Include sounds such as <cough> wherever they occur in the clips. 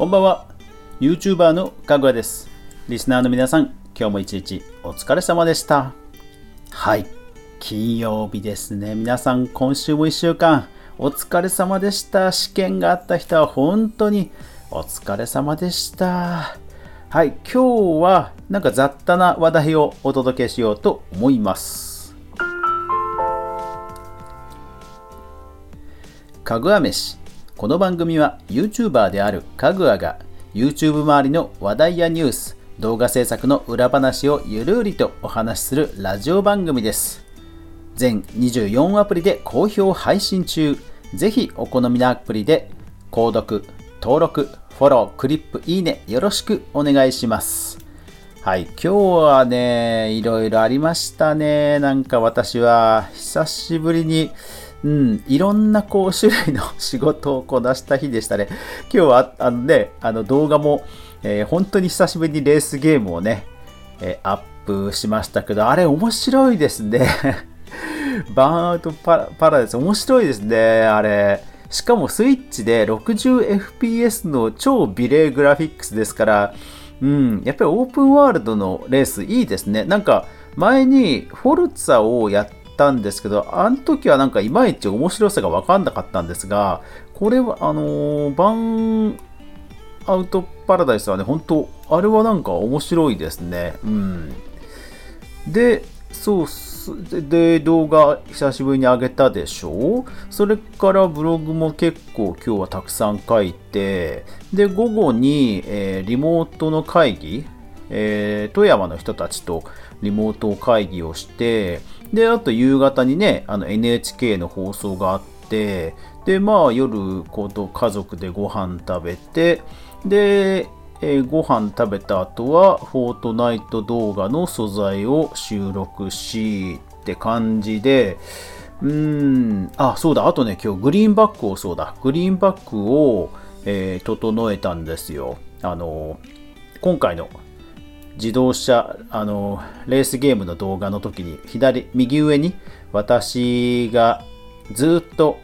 こんばんは。YouTuber のかぐわです。リスナーの皆さん今日も一日お疲れ様でした。はい。金曜日ですね。皆さん今週も1週間お疲れ様でした。試験があった人は本当にお疲れ様でした。はい。今日はなんか雑多な話題をお届けしようと思います。かぐわ飯。この番組は YouTuber であるかぐわが YouTube 周りの話題やニュース、動画制作の裏話をゆるりとお話しするラジオ番組です。全24アプリで好評配信中。ぜひお好みのアプリで購読、登録、フォロー、クリップ、いいねよろしくお願いします。はい、今日はね、いろいろありましたね。なんか私は久しぶりにうん、いろんなこう種類の仕事をこなした日でしたね。今日はあのね、あの動画も、えー、本当に久しぶりにレースゲームをね、えー、アップしましたけど、あれ面白いですね。<laughs> バーンアウトパラパラです。面白いですね、あれ。しかもスイッチで 60fps の超美麗グラフィックスですから、うん、やっぱりオープンワールドのレースいいですね。なんか前にフォルツァをやったんですけど、あの時はなんかいまいち面白さが分かんなかったんですが、これは、あのー、バンアウトパラダイスはね、本当あれはなんか面白いですね。うん。で、そうで、動画久しぶりに上げたでしょ？うそれからブログも結構今日はたくさん書いて、で、午後に、えー、リモートの会議、えー、富山の人たちとリモート会議をして、で、あと夕方にね、あの NHK の放送があって、で、まあ夜、こうと家族でご飯食べて、で、えー、ご飯食べた後は、フォートナイト動画の素材を収録し、って感じで、うーん、あ、そうだ、あとね、今日グリーンバックをそうだ、グリーンバックを、えー、整えたんですよ。あの、今回の自動車、あの、レースゲームの動画の時に、左、右上に私がずっと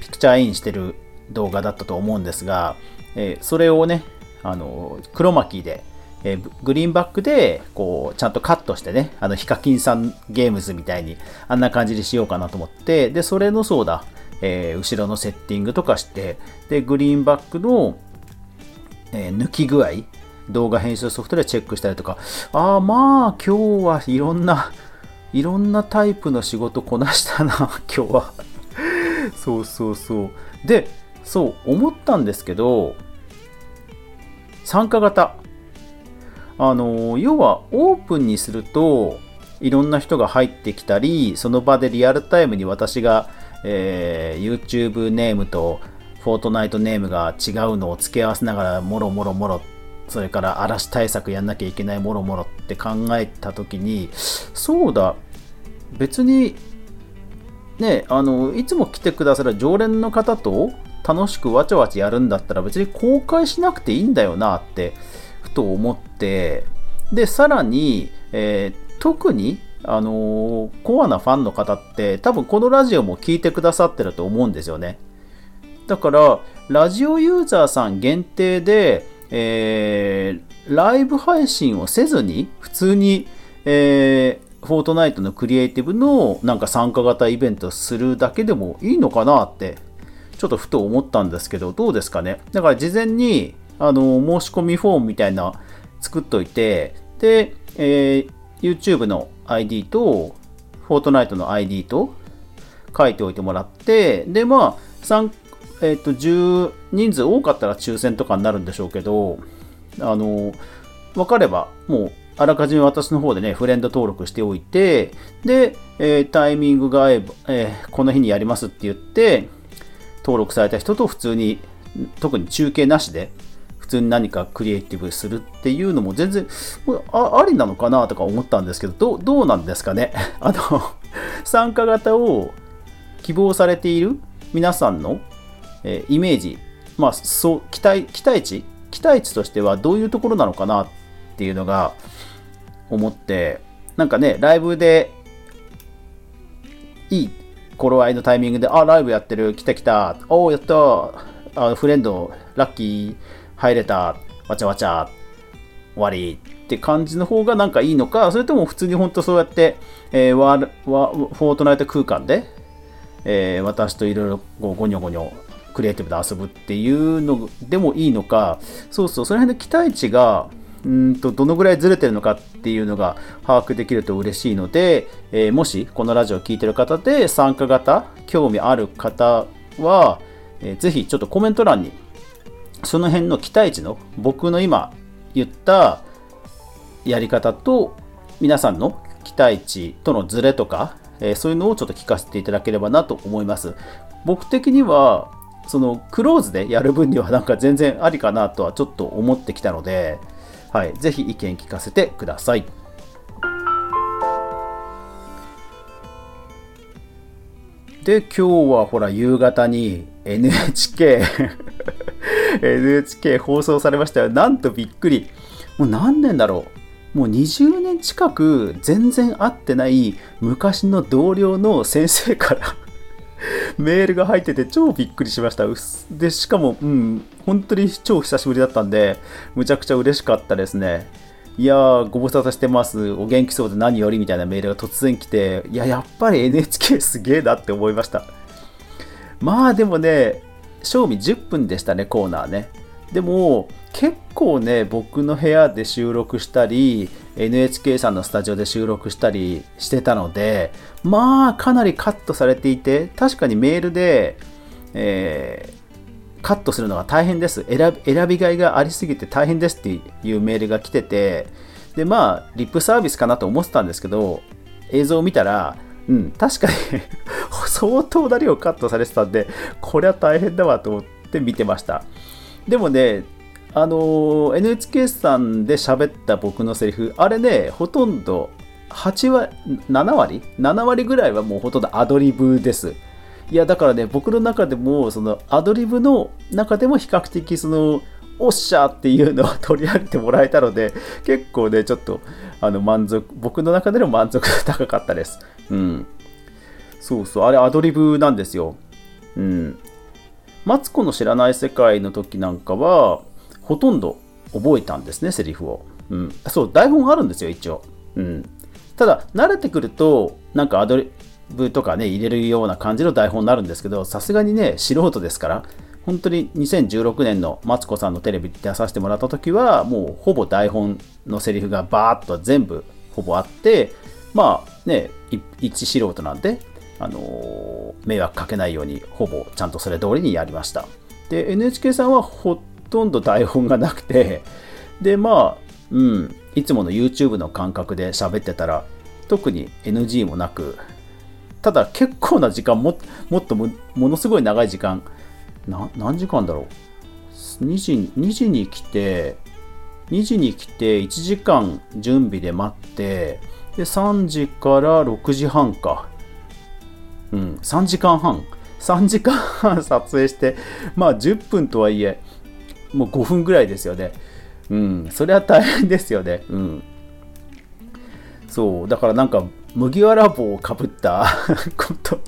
ピクチャーインしてる動画だったと思うんですが、えー、それをね、あの、黒巻で、えー、グリーンバックで、こう、ちゃんとカットしてね、あの、ヒカキンさんゲームズみたいに、あんな感じにしようかなと思って、で、それのそうだ、えー、後ろのセッティングとかして、で、グリーンバックの、え抜き具合、動画編集ソフトでチェックしたりとか、ああ、まあ、今日はいろんな、いろんなタイプの仕事こなしたな、<laughs> 今日は。そうそうそう。で、そう、思ったんですけど、参加型。あの、要はオープンにすると、いろんな人が入ってきたり、その場でリアルタイムに私が、えー、YouTube ネームとフォートナイトネームが違うのを付け合わせながら、もろもろもろそれから嵐対策やんなきゃいけないもろもろって考えた時にそうだ別にねあのいつも来てくださる常連の方と楽しくわちゃわちゃやるんだったら別に公開しなくていいんだよなってふと思ってでさらに、えー、特にあのー、コアなファンの方って多分このラジオも聞いてくださってると思うんですよね。だからラジオユーザーさん限定でえー、ライブ配信をせずに、普通に、えー、フォートナイトのクリエイティブのなんか参加型イベントするだけでもいいのかなって、ちょっとふと思ったんですけど、どうですかね？だから事前に、あの、申し込みフォームみたいな作っといて、で、えー、YouTube の ID と、フォートナイトの ID と書いておいてもらって、で、まあ、参加えっ、ー、と、10人数多かったら抽選とかになるんでしょうけど、あの、分かれば、もう、あらかじめ私の方でね、フレンド登録しておいて、で、えー、タイミングが合えば、えー、この日にやりますって言って、登録された人と普通に、特に中継なしで、普通に何かクリエイティブするっていうのも全然あありなのかなとか思ったんですけど、どどうなんですかね？<laughs> あの、参加型を希望されている皆さんのえー、イメージ、まあ、そう期待期待値？期待値としてはどういうところなのかなっていうのが思ってなんかねライブでいい頃合いのタイミングで、あ、ライブやってる、来た来た、おお、やったあフレンド、ラッキー、入れた、わちゃわちゃ、終わりって感じの方がなんかいいのか、それとも普通に本当そうやって、えー、ワーワフォートナイト空間で、えー、私といろいろゴニョゴニョクリエイティブで遊ぶっていうのでもいいのか、そうそう、その辺の期待値が、うんとどのぐらいずれてるのかっていうのが把握できると嬉しいので、えー、もしこのラジオを聴いてる方で参加型興味ある方は、えー、ぜひちょっとコメント欄にその辺の期待値の僕の今言ったやり方と皆さんの期待値とのズレとか、えー、そういうのをちょっと聞かせていただければなと思います。僕的にはそのクローズでやる分にはなんか全然ありかなとはちょっと思ってきたので、はい、ぜひ意見聞かせてください。で、今日はほら夕方に NHK <laughs> NHK 放送されましたよ。なんとびっくり。もう何年だろう。もう20年近く全然会ってない昔の同僚の先生からメールが入ってて超びっくりしました。で、しかも、うん、本当に超久しぶりだったんで、むちゃくちゃ嬉しかったですね。いやー、ご無沙汰してます。お元気そうで何よりみたいなメールが突然来て、いや、やっぱり NHK すげえなって思いました。まあでもね、賞味10分でしたね、コーナーね。でも、結構ね、僕の部屋で収録したり、NHK さんのスタジオで収録したりしてたので、まあ、かなりカットされていて、確かにメールで、えー、カットするのが大変です選び。がいがありすぎて大変ですっていうメールが来てて、で、まあ、リップサービスかなと思ってたんですけど、映像を見たら、うん、確かに <laughs> 相当な量カットされてたんで、これは大変だわと思って見てました。でもね、あの NHK さんで喋った僕のセリフ、あれね、ほとんど8割、7割 ?7 割ぐらいはもうほとんどアドリブです。いや、だからね、僕の中でも、そのアドリブの中でも比較的その、おっしゃっていうのを取り上げてもらえたので、結構ね、ちょっと、あの、満足、僕の中での満足が高かったです。うん。そうそう、あれアドリブなんですよ。うん。マツコの知らない世界の時なんかは、ほとんど覚えたんですね、セリフを。うん。そう、台本あるんですよ、一応。うん。ただ、慣れてくると、なんかアドリブとかね、入れるような感じの台本になるんですけど、さすがにね、素人ですから、本当に2016年のマツコさんのテレビ出させてもらった時は、もうほぼ台本のセリフがバーッと全部ほぼあって、まあね、一素人なんで、あの迷惑かけないようにほぼちゃんとそれ通りにやりました。で NHK さんはほとんど台本がなくてでまあうんいつもの YouTube の感覚で喋ってたら特に NG もなくただ結構な時間ももっとものすごい長い時間何時間だろう？2時 ,2 時に来て2時に来て1時間準備で待ってで3時から6時半か。うん、3時間半。3時間半撮影してまあ10分とはいえもう5分ぐらいですよね。うん。それは大変ですよね。うん。そう。だからなんか麦わら帽をかぶった <laughs> こと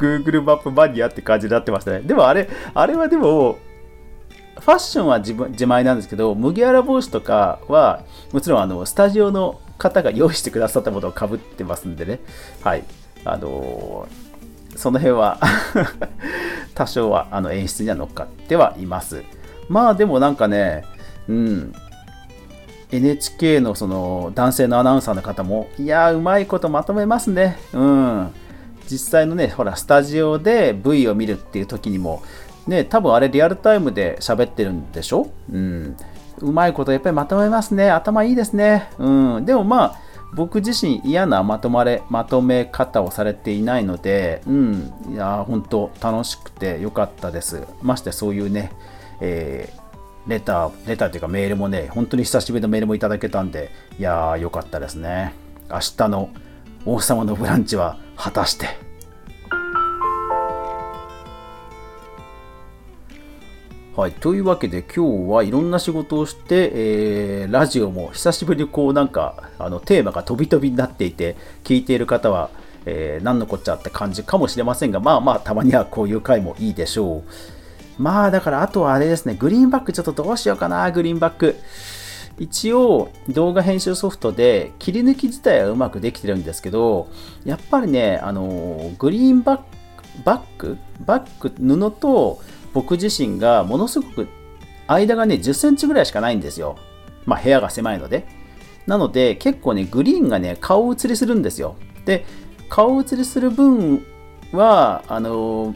Google マップマニアって感じになってましたね。でもあれあれはでもファッションは自分自前なんですけど麦わら帽子とかはもちろんあのスタジオの方が用意してくださったものをかぶってますんでね。はい。あのその辺は <laughs> 多少はあの演出には乗っかってはいます。まあでもなんかね、うん、NHK のその男性のアナウンサーの方も、いやうまいことまとめますね。うん。実際のね、ほら、スタジオで V を見るっていう時にも、ね、多分あれリアルタイムで喋ってるんでしょ？うん。うまいことやっぱりまとめますね。頭いいですね。うん。でもまあ、僕自身嫌なまとまれまとめ方をされていないので、うん、いや本当楽しくて良かったです。ましてそういうね、えー、レター、レターというかメールもね、本当に久しぶりのメールもいただけたんで、いやーよかったですね。明日の王様のブランチは果たしてはい、というわけで今日はいろんな仕事をして、えー、ラジオも久しぶりにこうなんかあのテーマが飛び飛びになっていて聞いている方は、えー、何のこっちゃって感じかもしれませんがまあまあたまにはこういう回もいいでしょう。まあだからあとはあれですね、グリーンバックちょっとどうしようかな、グリーンバック。一応動画編集ソフトで切り抜き自体はうまくできてるんですけど、やっぱりね、あのグリーンバック、バックバック、布と僕自身がものすごく間がね、10センチぐらいしかないんですよ。まあ部屋が狭いので。なので結構ね、グリーンがね、顔写りするんですよ。で、顔写りする分は、あの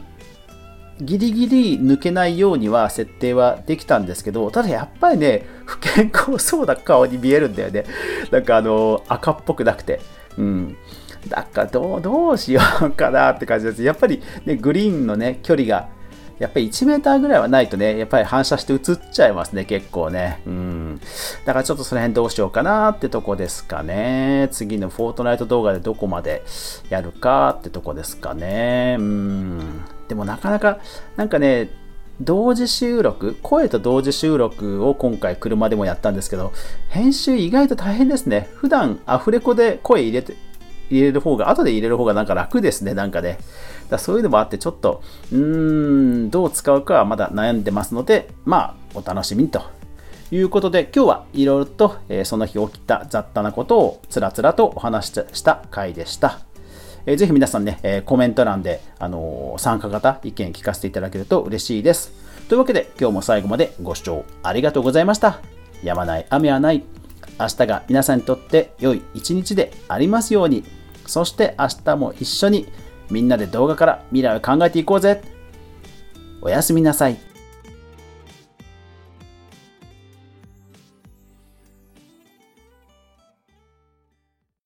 ギリギリ抜けないようには設定はできたんですけど、ただやっぱりね、不健康そうな顔に見えるんだよね。なんかあの、赤っぽくなくて。うん。だからどう、どうしようかなって感じです。やっぱりね、グリーンのね、距離が、やっぱり1メーターぐらいはないとね、やっぱり反射して映っちゃいますね、結構ね。うん。だからちょっとその辺どうしようかなってとこですかね。次のフォートナイト動画でどこまでやるかってとこですかね。うん。でもなかなか、なんかね、同時収録、声と同時収録を今回車でもやったんですけど、編集意外と大変ですね。普段アフレコで声入れて、入れる方が、後で入れる方がなんか楽ですね、なんかね。だそういうのもあって、ちょっと、うーん、どう使うかはまだ悩んでますので、まあ、お楽しみということで、今日はいろいろと、えー、その日起きた雑多なことをつらつらとお話しした回でした。えー、ぜひ皆さんね、えー、コメント欄で、あのー、参加型意見聞かせていただけると嬉しいです。というわけで、今日も最後までご視聴ありがとうございました。やまない雨はない。明日が皆さんにとって良い一日でありますように。そして明日も一緒にみんなで動画から未来を考えていこうぜ。おやすみなさい。